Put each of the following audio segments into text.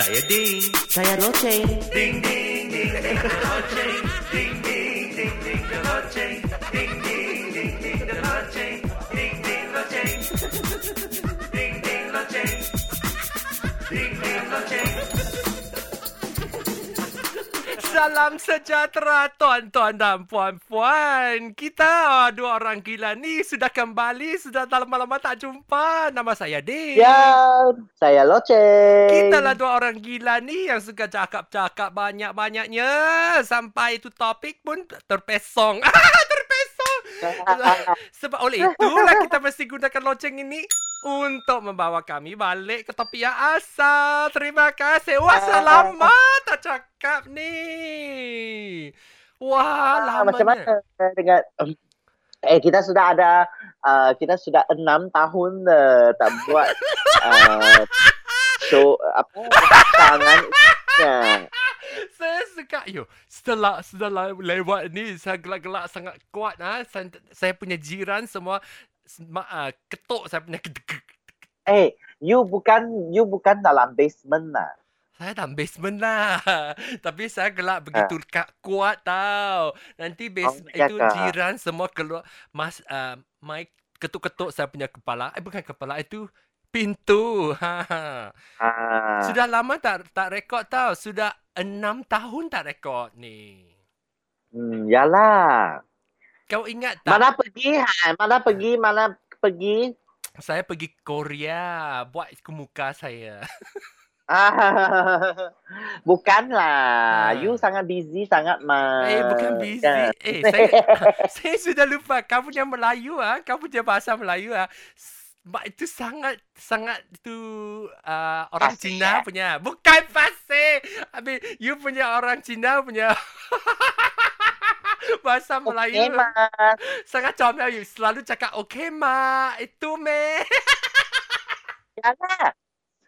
Saya Ding. Saya Loceng. Ding ding ding ding loceng. Ding ding ding ding the Salam sejahtera tuan-tuan dan puan-puan. Kita dua orang gila ni sudah kembali. Sudah dah lama-lama tak jumpa. Nama saya Ding. Ya, saya Loceng. Kita lah dua orang gila ni yang suka cakap-cakap banyak-banyaknya. Sampai itu topik pun terpesong. Ah, terpesong. Sebab oleh itulah kita mesti gunakan loceng ini untuk membawa kami balik ke topik yang asal. Terima kasih. Wah, selama tak cakap ni. Wah, Ah, lama. macam mana dengan Eh kita sudah ada uh, kita sudah enam tahun uh, tak buat uh, show apa tangan ya. Saya suka yo. Setelah setelah lewat ni saya gelak-gelak sangat kuat ah. Saya, saya punya jiran semua uh, ketuk saya punya kedek. Eh you bukan you bukan dalam basement lah. Saya dalam basement lah. Tapi saya gelak begitu uh. kuat tau. Nanti base, Oh, itu kah? jiran semua keluar mas uh, mic ketuk-ketuk saya punya kepala. Eh bukan kepala itu pintu. Ha. Ah. Sudah lama tak tak rekod tau. Sudah enam tahun tak rekod ni. Hmm, yalah. Kau ingat tak? Mana pergi? Ha? Mana pergi? Mana pergi? Saya pergi Korea buat ke muka saya. Ah, bukanlah. Ah. You sangat busy sangat mah. eh bukan busy. kan? Eh saya saya sudah lupa kamu punya Melayu ah, kamu punya bahasa Melayu ah. Itu sangat sangat itu uh, orang Fasih, Cina eh? punya. Bukan fasih. Habis you punya orang Cina punya bahasa Melayu. Okay, mas. sangat comel you. Selalu cakap okey mak. Itu me. Yalah.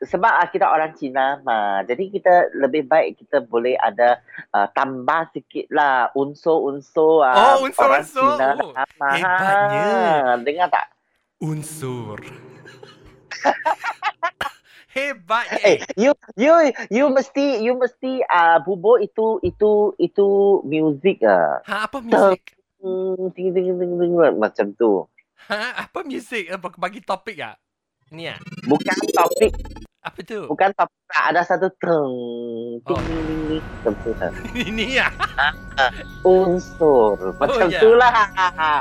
Sebab ah, kita orang Cina mah. Jadi kita lebih baik kita boleh ada uh, tambah sikit lah unsur-unsur ah, Oh, unsur-unsur. orang Cina. Oh, hebatnya. Ah, Dengar tak? Unsur. Hebatnya. Eh, you you you mesti you mesti uh, bubur itu itu itu music ah. Ha, apa? Hmm, ting ting ting ting macam tu. Ha, apa muzik? Apa bagi topik ah? Ni ah. Bukan topik, Apa tu? bukan topik. Ada satu teng ting Oh. ting ting ting macam tu. Ini ah. Unsur macam ya. tu lah.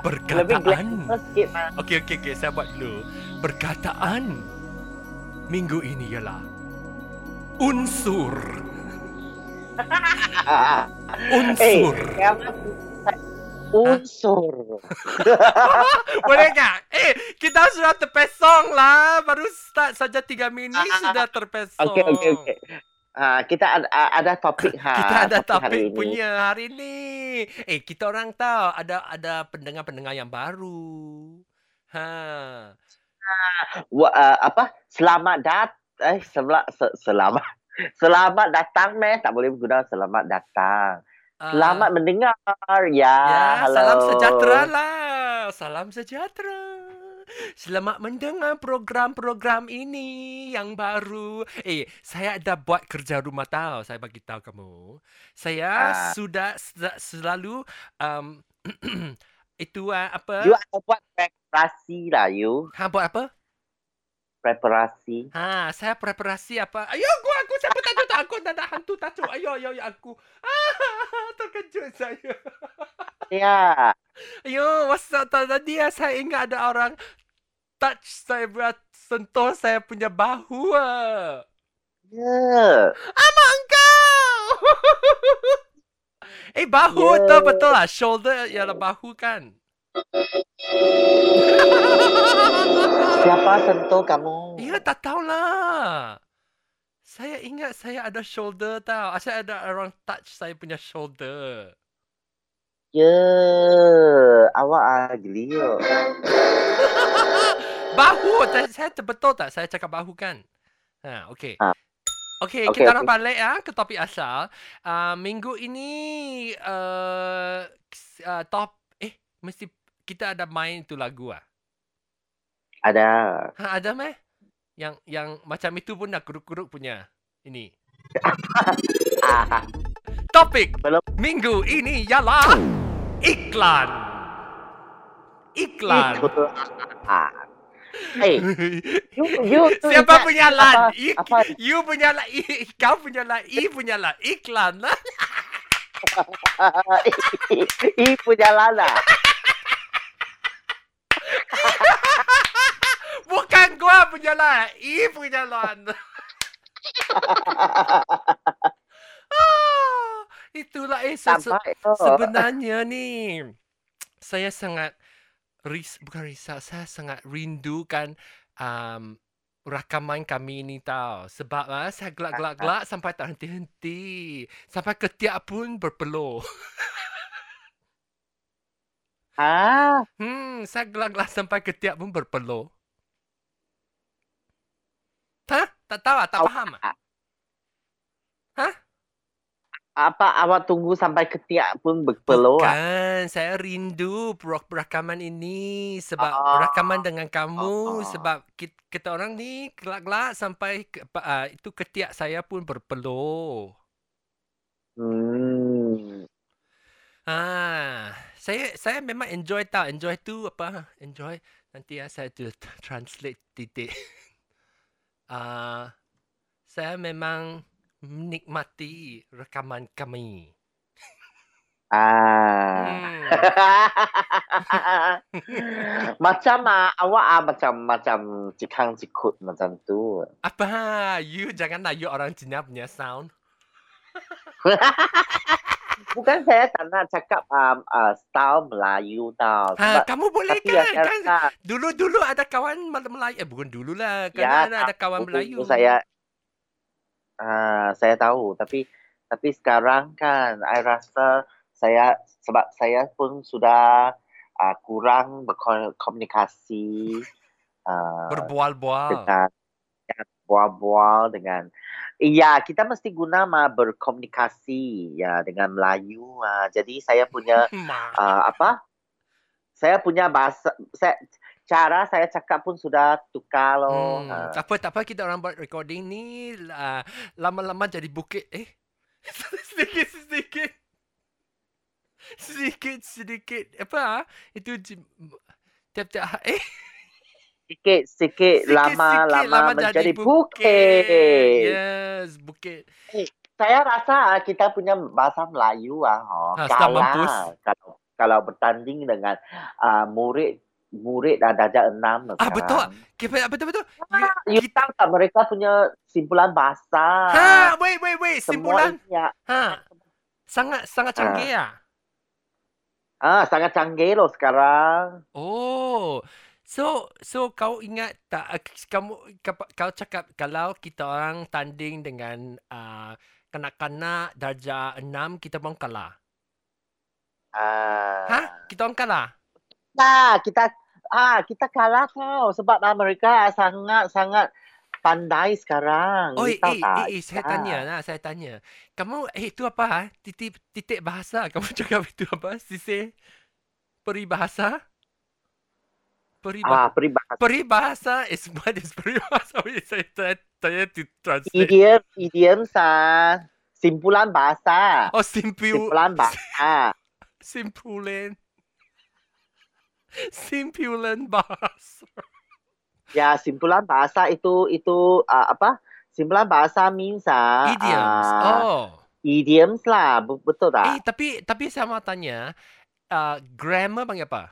Lebih Perkataan. glamour sikit mah. Okey okey okey, saya buat dulu. Perkataan minggu ini ialah unsur. Unsur. Eh, yang unsur. Boleh tak? Eh, kita sudah terpesong lah. Baru start saja tiga minit Ah, sudah terpesong. Okey okey okey. Ha, kita ada, ada topik ha. Kita ada hari topik ini. punya hari ni. Eh, kita orang tahu ada ada pendengar-pendengar yang baru. Ha. Wa, uh, apa? Selamat dat eh selamat se- selamat selamat datang meh tak boleh guna selamat datang. Ah, Selamat mendengar. Ya, Ya, halo. salam sejahtera lah. Salam sejahtera. Selamat mendengar program-program ini yang baru. Eh, saya ada buat kerja rumah tahu. Saya bagi tahu kamu. Saya Ah. sudah sel- selalu um, itu uh, apa? You ada buat preparasi lah you. Ha buat apa? Preparasi. Ha, saya preparasi apa? Ayo, aku aku siapa tajuk tak aku tak ada hantu tajuk. Ayo, ayo, ayo aku. Ah, terkejut saya. Ya. Ayo, masa ta- tadi ya, saya ingat ada orang touch saya buat sentuh saya punya bahu. Ah. Ya. Ama engkau. eh, bahu Ya. tu betul lah. Shoulder ialah bahu kan? Siapa sentuh kamu? Ya, tak tahulah. Saya ingat saya ada shoulder tau. Saya ada orang touch saya punya shoulder. Ya, awak ah geli yo. bahu. Saya, saya betul tak saya cakap bahu kan? Ha, okey. Ha. Okey, Okey, kita okey. balik ah ke topik asal. Uh, minggu ini uh, uh, top eh mesti kita ada main tu lagu ah. Ada. Ha ada meh? Yang yang macam itu pun dah kuruk-kuruk punya. Ini. Topik Belum. minggu ini ialah iklan. Iklan. itu. Hey, you, you Siapa punya lan? apa- Ik, apa? you punya lan. I, kau punya lan. I punya lan. Iklan lah. I punya lala. Bukan gua punya lan. I punya lan. Ah, itulah eh. se- tu. Sebenarnya ni saya sangat ris bukan risau, saya sangat rindukan um, rakaman kami ni tau. Sebab ah, saya gelak-gelak-gelak sampai tak henti-henti. Sampai ketiak pun berpeluh. Ah, Hmm, saya gelak-gelak sampai ketiak pun berpeluh. Hah? Tak tahu ah, tak faham ah? Hah? Apa awak tunggu sampai ketiak pun berpeluh? ah? Bukan, saya rindu pro- rakaman ini sebab Oh. rakaman dengan kamu Oh. sebab kita, kita orang ni gelak-gelak sampai ke, ah, itu ketiak saya pun berpeluh. Hmm. Ah, saya saya memang enjoy tau. Enjoy tu apa? Enjoy nanti ya saya tu translate titik. Ah, saya memang menikmati rakaman kami. Ah. Hmm. macam ah, awak ah macam macam cikang cikut macam tu. Apa? You janganlah you orang Cina punya sound. Bukan saya tak nak cakap um, uh, style Melayu tau. Ha, kamu boleh tapi ya, kan? kan? Dulu-dulu ada kawan Melayu. Eh, bukan dulu lah. Kan Ya, ada, kawan Melayu. Saya ah saya tahu tapi tapi sekarang kan I rasa saya sebab saya pun sudah uh, kurang berkomunikasi uh, Berbual-bual. dengan ya, bual-bual dengan Iya, kita mesti guna mah berkomunikasi ya dengan Melayu. ah. jadi saya punya Ma. uh, apa? Saya punya bahasa saya cara saya cakap pun sudah tukar loh. Hmm, Ah. tak apa, tak apa. Kita orang buat recording ni. Uh, lama-lama jadi bukit. Eh? Sedikit-sedikit. Sedikit-sedikit. Apa? ah? Itu tiap-tiap... Eh? Sikit sikit Sikit-sikit lama-lama menjadi bukit. Yes, bukit. Saya rasa ah, kita punya bahasa Melayu ah, oh, Ha, kalah kalau kalau bertanding dengan uh, murid murid dah darjah enam Ah, betul. sekarang. Okay, betul-betul. You tahu tak mereka punya simpulan bahasa. Ha, wait, wait, wait. Semua Simpulan. ini, ah, Ha. Sangat sangat canggih ah. ah, sangat canggih loh sekarang. Oh. So so kau ingat tak eh, kamu kau, cakap kalau kita orang tanding dengan uh, kanak-kanak darjah 6 kita pun kalah. Ah. Ha? Kita orang kalah. Nah, kita ah kita kalah tau sebab ah, mereka sangat sangat pandai sekarang. Oh, eh, eh, tak? eh, saya Ah. tanya lah, saya tanya. Kamu, eh, itu apa? Ha? Titik, titik bahasa. Kamu cakap itu apa? Sisi peribahasa? Peribahasa. Ah, peribahasa. Peribahasa is what is peribahasa? Saya saya saya to translate. Idiom, idiom sa simpulan bahasa. Oh, simpul, Simpulan bahasa. simpulan. Simpulan bahasa. ya, simpulan bahasa itu itu ah, apa? Simpulan bahasa means ah, Idioms. Oh. idioms lah, be- betul Eh, tak? tapi tapi saya mau tanya, uh, grammar panggil apa?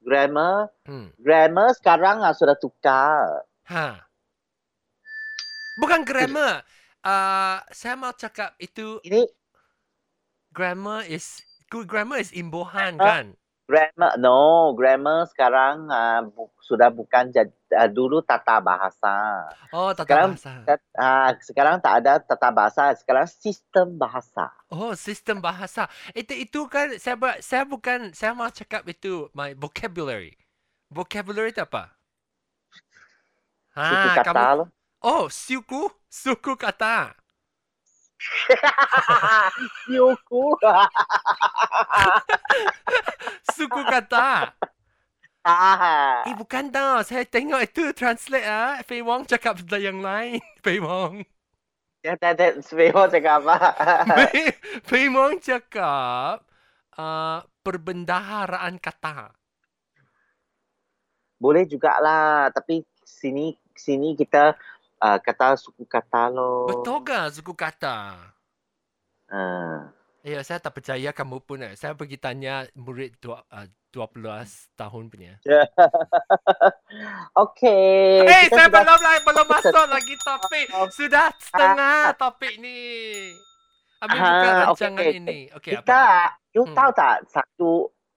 Grammar, Hmm. grammar sekarang ah, sudah tukar. Ha. Bukan grammar. Uh, saya mau cakap itu Ini grammar is good grammar is imbuhan Ah. kan? Grammar, no, grammar sekarang ah, bu- sudah bukan jad, ah, dulu tata bahasa. Oh, tata Sekarang- bahasa. Ah, sekarang tak ada tata bahasa, sekarang sistem bahasa. Oh, sistem bahasa. Itu itu kan saya saya bukan saya mau cakap itu my vocabulary. Vocabulary itu apa? Suku Ha, kata kamu loh. Oh, suku, suku kata. Suku. Suku kata. Ah. Eh, bukan tau. Saya tengok itu translate ah. Fei Wong cakap benda yang lain. Fei Wong. Ya, tak ada. Semua cakap apa? Be- Memang cakap uh, perbendaharaan kata. Boleh jugalah. Tapi sini sini kita uh, kata suku kata lo. Betul ke suku kata? Uh. Ya, saya tak percaya kamu pun. Eh. Saya pergi tanya murid dua, uh, 12 tahun punya. Okay. Eh, kita saya sudah- belum lagi belum masuk lagi topik. Sudah setengah topik ni. Ambil Ah, buka rancangan okey. ini. Okey, Kita, apa? you Hmm. tahu tak satu,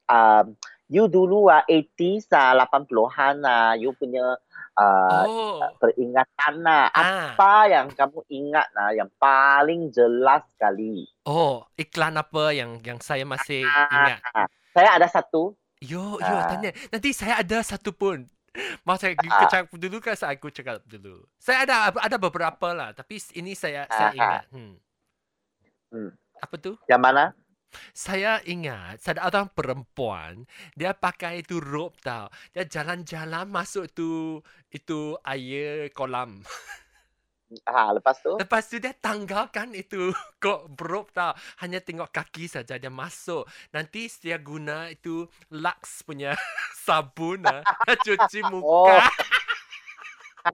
um, you dulu ah 80s ah 80-an ah, you punya uh, Oh. peringatan ah. Ah. Apa yang kamu ingat ah yang paling jelas sekali? Oh, iklan apa yang yang saya masih ingat? Ah, saya ada satu. Yo, yo, Ah. tanya. Nanti saya ada satu pun. Mau saya Ah. cakap dulu kan saya aku cakap dulu. Saya ada ada beberapa lah, tapi ini saya saya Ah. ingat. Hmm. Hmm. Apa tu? Yang mana? Saya ingat ada orang perempuan dia pakai itu rope tau. Dia jalan-jalan masuk tu itu air kolam. Ha, lepas tu? Lepas tu dia tanggalkan itu kok rope tau. Hanya tengok kaki saja dia masuk. Nanti dia guna itu Lux punya sabun ah, cuci muka. Oh.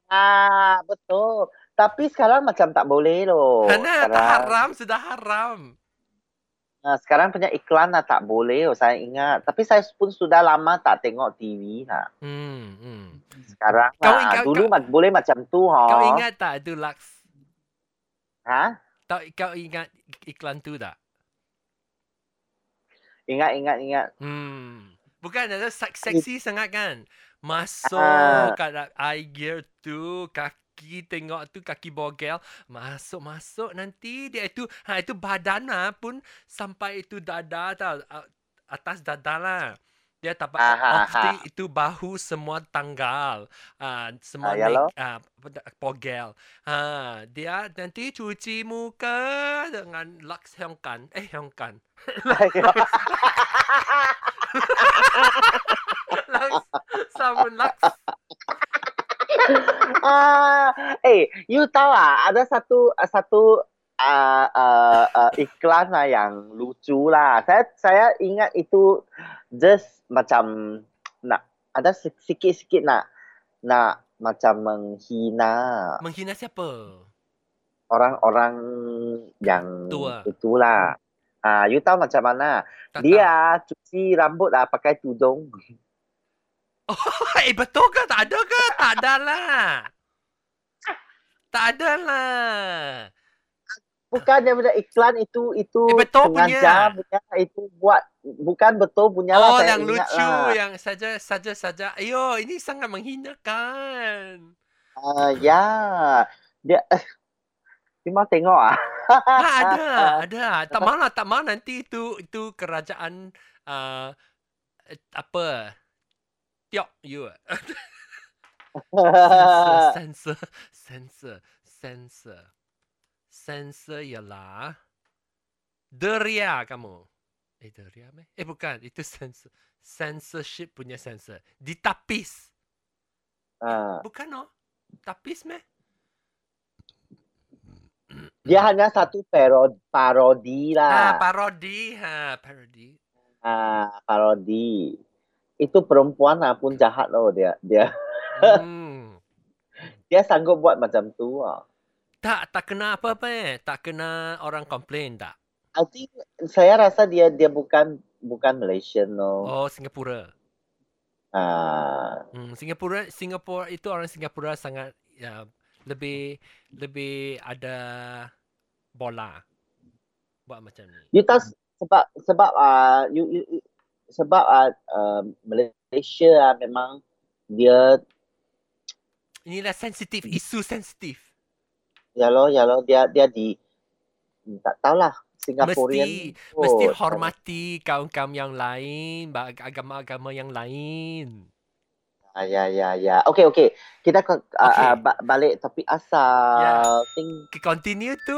Ah, betul. Tapi sekarang macam tak boleh loh. Karena tak haram, sudah haram. Ah, sekarang punya iklan lah tak boleh loh, saya ingat. Tapi saya pun sudah lama tak tengok TV lah. Hmm, hmm. Sekarang Kau lah. ingat- Dulu ma- boleh macam tu ha. Kau ingat tak itu Lux? Ha? Kau, kau ingat iklan tu tak? Ingat, ingat, ingat. Hmm. Bukan ada sek- seksi sangat kan? Masuk Ah. kat air tu, kaki tengok tu kaki bogel, masuk masuk nanti dia itu ha itu badan lah pun sampai itu dada tau atas dada lah. Dia dapat Ah, ah, off ah. itu bahu semua tanggal. Ah semua Ah, naik apa dah- bogel. Ha dia nanti cuci muka dengan Lux Hyongkan. Eh Hyongkan. Lux sabun Lux. ah, eh, you tahu ah, ada satu satu uh, uh, uh, iklan lah yang lucu lah. Saya saya ingat itu just macam nak ada si- sikit-sikit nak nak macam menghina Menghina siapa? orang-orang yang Tua. itulah. Ah, you tahu macam mana? Tak Dia cuci rambut lah pakai tudung. Tahu. eh betul ke? Tak ada ke? Tak ada lah. Tak ada lah. Bukan dia punya iklan itu itu Eh, betul sengaja punya itu buat bukan betul punya lah Oh, yang lucu, lah. yang saja saja saja. Ayo, ini sangat menghinakan. Ah, ya. Dia dia mau tengok ah. Ha, ada, ada. Tak mahu lah, tak mahu nanti itu itu kerajaan uh, apa? Tiok you. Sensor, sensor, sensor. Sensor ialah deria kamu. Eh, deria meh? Eh, bukan. Itu sensor. Censorship punya sensor. Ditapis. Ah, Bukan oh. Tapis meh? dia hanya satu parodi, parodi lah. parodi. Ha, parodi. Ah, parodi. Itu perempuan lah pun jahat loh dia. Dia Hmm. dia sanggup buat macam tu ah. Tak, tak kena apa-apa eh. Tak kena orang komplain tak? I think saya rasa dia dia bukan bukan Malaysian no. Oh, Singapura. Ah, Hmm, Singapura, Singapura itu orang Singapura sangat ya, lebih lebih ada bola buat macam ni. you tahu sebab sebab ah you, you, you- sebab uh, Malaysia ah memang dia Inilah sensitif, isu sensitif. ya lo ya lo dia dia di tak tahulah Singaporean Mesti kot. mesti hormati kaum-kaum yang lain, agama-agama yang lain. Ah, ya ya ya. Okey okey. Kita uh, uh, ba- balik topik asal. Ya. Think Okay, continue tu.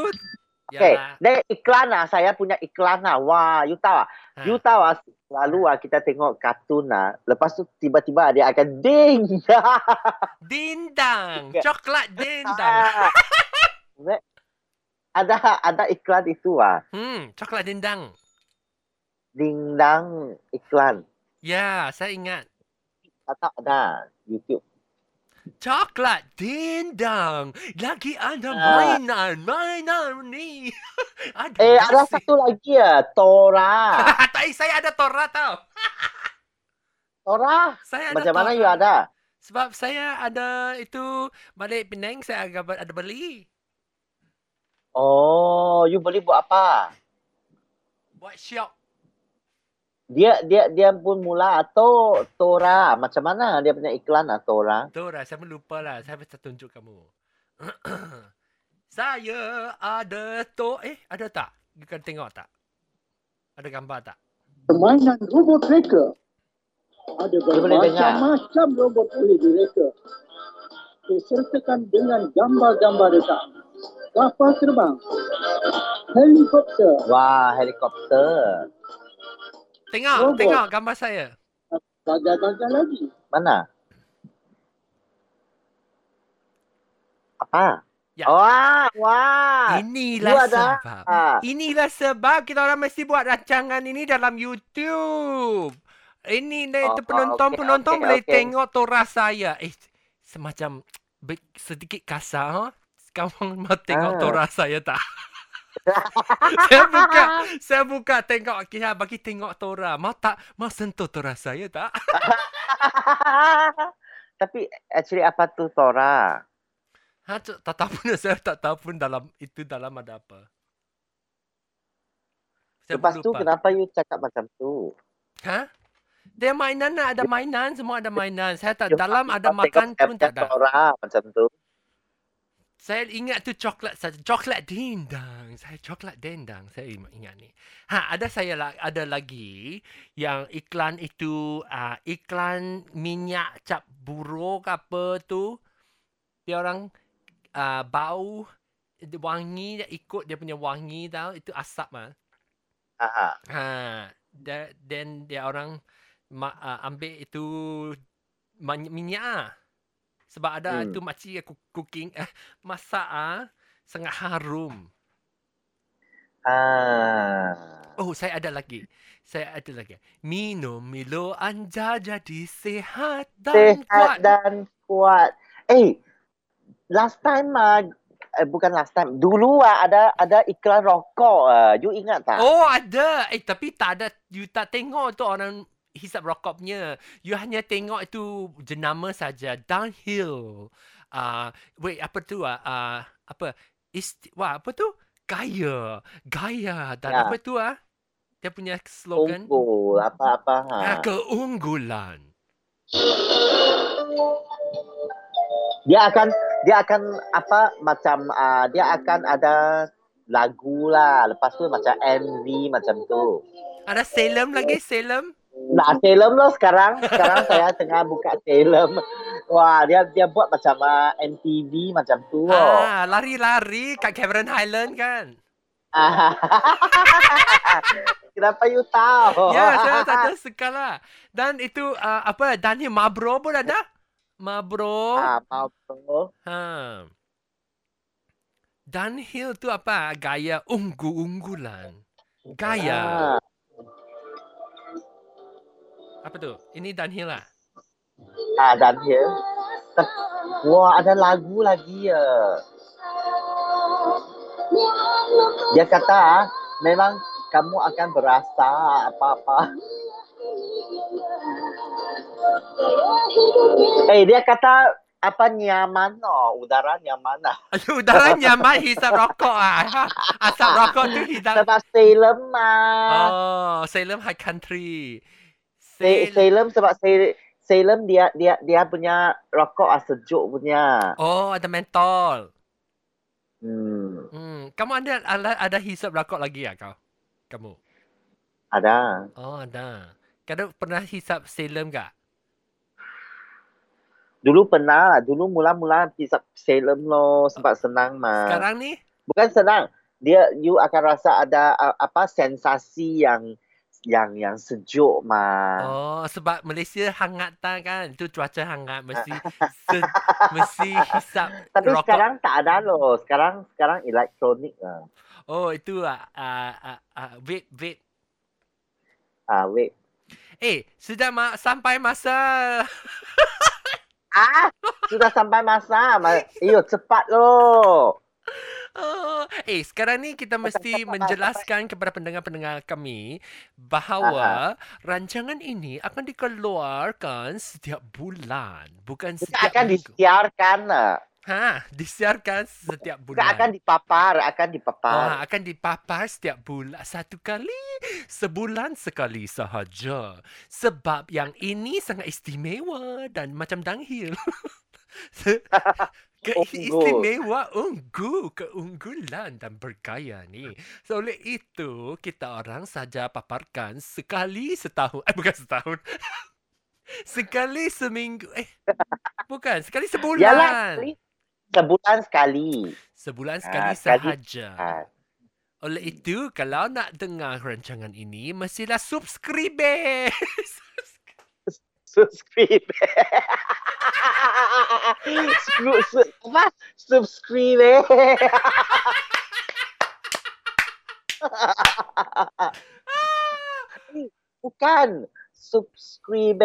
Okay, Yalah. dan iklan lah. Saya punya iklan lah. Wah, you tahu ah? Ha. You tahu ah, lalu ah kita tengok kartun lah. Lepas tu tiba-tiba dia akan ding. Dindang, coklat dindang. ah. ada ada iklan itu ah. Hmm, coklat dendang. Dingdang iklan. Ya, saya ingat. Tak ada YouTube. Coklat dendang. Lagi ada Ah. mainan. Mainan ni. ada Eh, ada nasi. satu lagi ya, Tora. tak, saya ada Tora tau. Tora? Saya ada Macam mana Tora. you ada? Sebab saya ada itu balik Penang saya agak ada beli. Oh, you beli buat apa? Buat syok. Dia dia dia pun mula atau Tora. Macam mana dia punya iklan ah, Tora? Tora, saya pun lupa lah. Saya bisa tunjuk kamu. saya ada to... Eh, ada tak? You kan tengok tak? Ada gambar tak? permainan robot reka. Ada bermacam-macam robot boleh direka. Disertakan dengan gambar-gambar retak. Kapal terbang. Helikopter. Wah, helikopter. Tengok, Robot. tengok gambar saya. Bagai-bagai lagi. Mana? Apa? Ya. Wah, wah. Inilah ada. sebab. Ah. Inilah sebab kita orang mesti buat rancangan ini dalam YouTube. Ini Oh, oh, penonton-penonton okey, boleh okey. tengok tora saya. Eh, semacam sedikit kasar. Ha? Kamu mau tengok Ah. tora saya tak? saya buka, saya buka tengok kita bagi tengok tora. Mau tak? Mau sentuh tora saya tak? Tapi actually apa tu Tora? Ha, tu- tak tahu pun saya tak tahu pun dalam itu dalam ada apa. Saya Lepas tu kenapa you cakap macam tu? Ha? Dia mainan lah, ada mainan, semua ada mainan. Saya tak dalam ada makan pun tak ada. Tora macam tu. Saya ingat tu coklat saja. Coklat dendang. Saya coklat dendang. Saya ingat ni. Ha, ada saya la- ada lagi yang iklan itu uh, iklan minyak cap buruk apa tu. Dia orang uh, bau dia wangi dia ikut dia punya wangi tau. Itu asap ah. Aha. Ha, da- then dia orang ma, uh, ambil itu minyak. Sebab ada Hmm. tu makcik aku cooking eh masak ah sangat harum. Ah. Oh, saya ada lagi. Saya ada lagi. Minum Milo anja jadi sehat dan Sehat kuat. dan kuat. Eh, last time ah, eh, bukan last time. Dulu ah ada ada iklan rokok. ah. you ingat tak? Oh, ada. Eh, tapi tak ada you tak tengok tu orang hisap rokok punya. You hanya tengok itu jenama saja. Downhill. Ah, uh, wait, apa tu ah? Uh, apa? Isti wah, apa tu? Gaya. Gaya. Dan Ya. apa tu ah? Dia punya slogan. Unggul apa-apa. Ha. Ah, keunggulan. Dia akan dia akan apa macam ah, dia akan ada lagu lah. Lepas tu macam MV macam tu. Ada Salem lagi, Salem. Nah, Salem loh sekarang. Sekarang saya tengah buka Salem. Wah, dia dia buat macam ah, MTV macam tu. Oh. Ah, lari-lari kat Cameron Highland kan. Kenapa you tahu? Ya, saya tak ada sekala. Dan itu uh, apa? Daniel Mabro pun ada. Mabro. Ah, mau bro. Ha. Dunhill tu apa? Gaya unggu-unggulan. Gaya. Ah, Apa tu? Ini Dunhill lah. ah dan here. Tep- Wah, ada lagu lagi ya. Dia kata ah, memang kamu akan berasa apa-apa. Eh, dia kata apa nyaman no, udara nyaman lah. Ayo, udara nyaman hisap rokok ah. Asap rokok tu hisap. Sebab Salem mah. Oh, Salem High Country. Sa- Salem. Salem sebab Sa- Salem dia dia dia punya rokok ah, sejuk punya. Oh, ada mentol. Hmm, Hmm, kamu ada ada, ada hisap rokok lagi ya kau? Kamu? ada. Oh, ada. Kau pernah hisap Salem tak? Dulu pernah lah. Dulu mula-mula hisap Salem lo sebab senang mah. Sekarang ni? Bukan senang. Dia you akan rasa ada uh, apa sensasi yang yang yang sejuk mah. Oh, sebab Malaysia hangat tak kan? Itu cuaca hangat mesti se, mesti hisap Tapi rokok. sekarang tak ada loh. Sekarang sekarang elektronik lah. Oh, itu ah uh, uh, uh, wait wait. Ah, wait. Eh, sudah ma- sampai masa Ah, sudah sampai masa. Ma- Iyo, cepat loh. Oh, eh sekarang ni kita mesti menjelaskan kepada pendengar-pendengar kami bahawa rancangan ini akan dikeluarkan setiap bulan, bukan Kita setiap akan minggu. disiarkan lah. Ha, disiarkan setiap Kita bulan. akan dipapar, akan dipapar. akan dipapar setiap bulan satu kali, sebulan sekali sahaja. Sebab yang ini sangat istimewa dan macam downhill. Keistimewa unggu, keunggulan dan bergaya ni. So, oleh itu, kita orang saja paparkan sekali setahun. Eh, bukan setahun. sekali seminggu. Eh, bukan. Sekali Yalah, sebulan. sekali- sebulan sekali. Sebulan sekali Ah, sekali. sahaja. Ah, Oleh itu, kalau nak dengar rancangan ini, mestilah subscribe. subscribe. Skru- su- apa? Subscribe. Bukan subscribe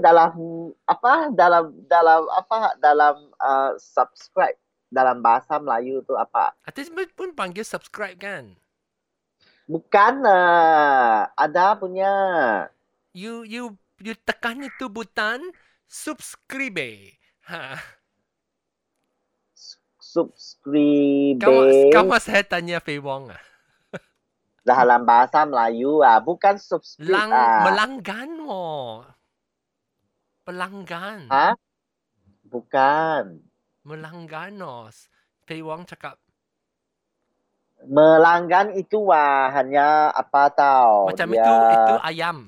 dalam apa dalam dalam apa dalam uh, subscribe dalam bahasa Melayu tu apa? Atas pun panggil subscribe kan? Bukan uh, ada punya You you you tekan itu butang subscribe. Ha. subscribe Kamu kamu saya tanya Fei Wong ah. dalam bahasa Melayu ah bukan subscribe Lang ah. melanggan mo. Pelanggan. Ha? Bukan. Melanggan no. Fei Wong cakap Melanggan itu wah hanya apa tahu. macam dia, itu itu ayam.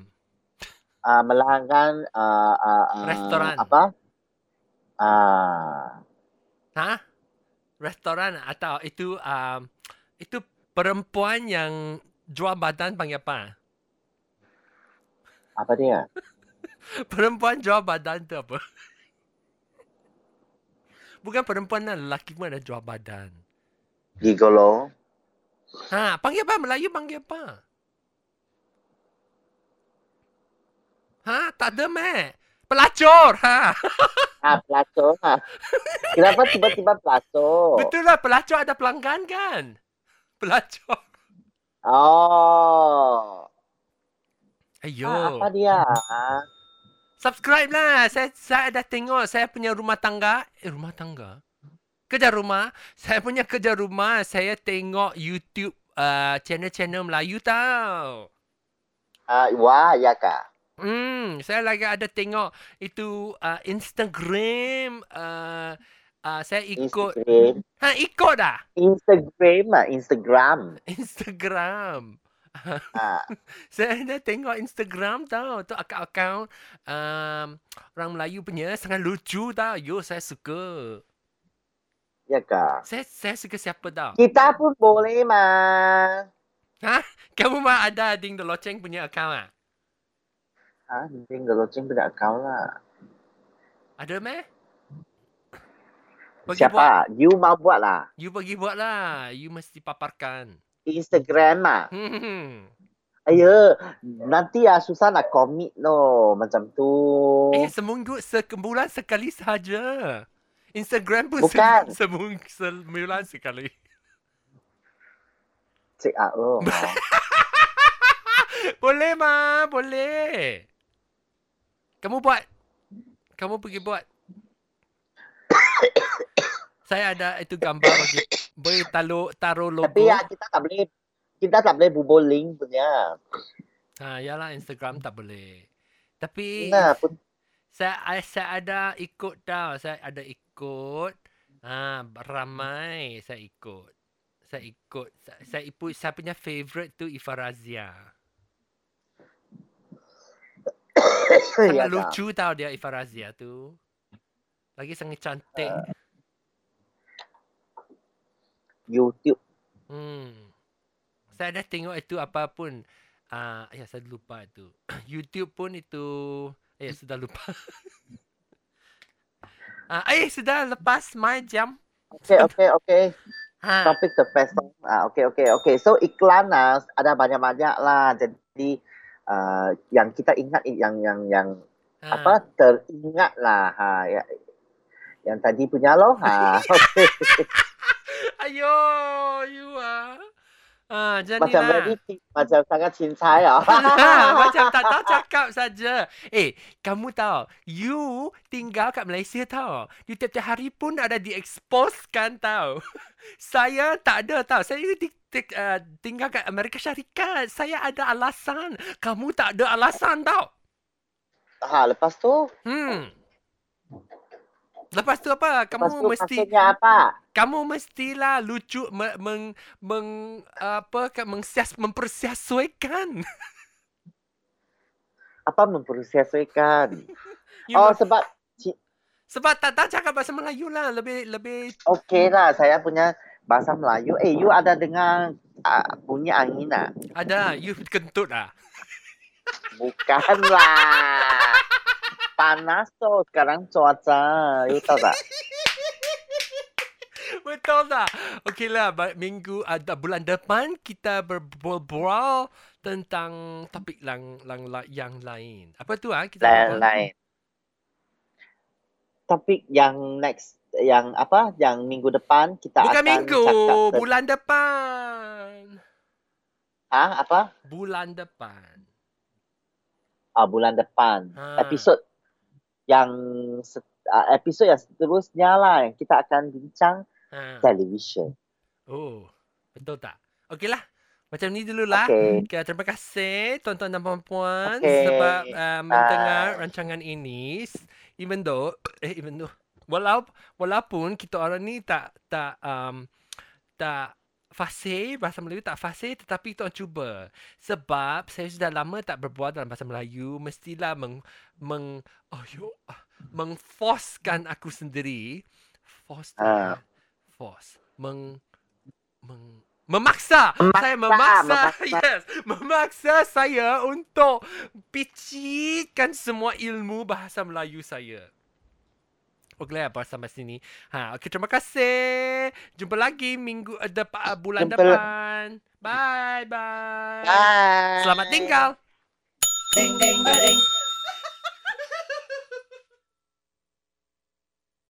Ah, melanggan ah, ah, ah, Restoran. Apa? Ah, Ha? Restoran atau itu um, itu perempuan yang jual badan panggil apa? apa dia? Perempuan jual badan tu apa? Bukan perempuan lah, lelaki pun ada jual badan. Gigolo. Ha, panggil apa? Melayu panggil apa? Ha, tak ada meh. Pelacur. Ha. Ah, pelacur. ah. Kenapa tiba-tiba pelacur? Betul lah, pelacur ada pelanggan kan? Pelacur. Oh. Ayo. Ah, apa dia? Subscribe lah. Saya saya dah tengok saya punya rumah tangga. Eh, rumah tangga? Kerja rumah. Saya punya kerja rumah. Saya tengok YouTube uh, channel-channel Melayu tau. Ah, wah, ya kak. Hmm, saya lagi ada tengok itu uh, Instagram. Uh, uh, saya ikut. Instagram. Ha, ikut dah. Instagram ah, Instagram. Instagram. Ah, Saya dah tengok Instagram tau. Tu akaun-akaun um, orang Melayu punya sangat lucu tau. Yo, saya suka. ya kak. Saya saya suka siapa tau. Kita pun boleh mah. Kamu mah ada Ding The Loceng punya akaun ah? Ah, mungkin loceng punya account lah. Ada meh? Pergi buat. Siapa? You mau buat lah. You pergi buat lah. You mesti paparkan. Instagram ah. Hmm. Ayo, nanti ya susah nak commit no macam tu. Eh, seminggu, sebulan sekali sahaja. Instagram pun Bukan. se- semung, sebulan sekali. Cik ah oh. Boleh, Ma. Boleh. Kamu buat. Kamu pergi buat. Saya ada itu gambar bagi. Boleh taruh, taruh logo. Tapi ya kita tak boleh kita tak boleh bubur link punya. Ha, yalah Instagram tak boleh. Tapi Nah, pun saya saya ada ikut tau. Saya ada ikut. Ha, ramai saya ikut. Saya ikut. Saya, saya ikut saya punya favorite tu Ifarazia. Sangat ya, tak? lucu tau dia Ifarazia tu. Lagi sangat cantik. YouTube. Hmm. Saya dah tengok itu apa pun. Ah, ya saya lupa itu. YouTube pun itu eh sudah lupa. ah, eh sudah lepas my jam. Okay, okay, okay. Ha. Topik terpesong. Ah, okay, okay, okay. So iklan lah ada banyak-banyak lah. Jadi uh, yang kita ingat yang yang yang ha. apa teringat lah. Ha, ya, yang tadi punya loh. Ha. Okay. Ayo, you ah. Ah, jadi macam lah. very macam sangat cincai ah. Macam tak tahu cakap saja. Eh, kamu tahu, you tinggal kat Malaysia tahu. You tiap-tiap hari pun ada di-expose kan tahu. Saya tak ada tahu. Saya di, uh, tinggal kat Amerika Syarikat. Saya ada alasan. Kamu tak ada alasan tahu. Ha, lepas tu, Hmm. Lepas tu apa? lepas Kamu tu mesti apa? kamu mestilah lucu me, meng meng apa kan mengsias mempersiasuaikan. Apa mempersiasaikan? You Oh, must- sebab sebab tak tak cakap bahasa Melayu lah, lebih lebih okey lah saya punya bahasa Melayu. Eh, you ada dengar uh, bunyi angin tak? ada you kentut lah. Bukanlah. Panas tu sekarang cuaca. You tahu tak? Betul tak? Okeylah, ba- minggu ada bulan depan kita berbual tentang topik lang, lang, lang yang lain. Apa tu ah? Kita berbual? Lain-lain. Topik yang next yang apa? Yang minggu depan kita Bukan akan minggu, cakap bulan depan. Ha, apa? Bulan depan. Ah, bulan depan. Ha. Episod yang ah, episod yang seterusnya lah yang kita akan bincang Ha. television. Oh, betul tak? Okeylah. Macam ni dululah. Okay. Okay, terima kasih tuan-tuan dan puan-puan Okey. sebab uh, mendengar Bye. rancangan ini. Even though, eh, even though, walau, walaupun kita orang ni tak tak um, tak fasih bahasa Melayu tak fasih tetapi kita orang cuba. Sebab saya sudah lama tak berbual dalam bahasa Melayu mestilah meng meng oh yo mengforcekan aku sendiri. Force apa? force. Meng meng memaksa, saya memaksa, memaksa. yes. Memaksa saya untuk picikan semua ilmu bahasa Melayu saya Okeylah apa sampai sini. Ha, okey terima kasih. Jumpa lagi minggu uh, depan uh, bulan Jumpa- depan. Bye bye. Bye. Selamat tinggal. Ding ding ding.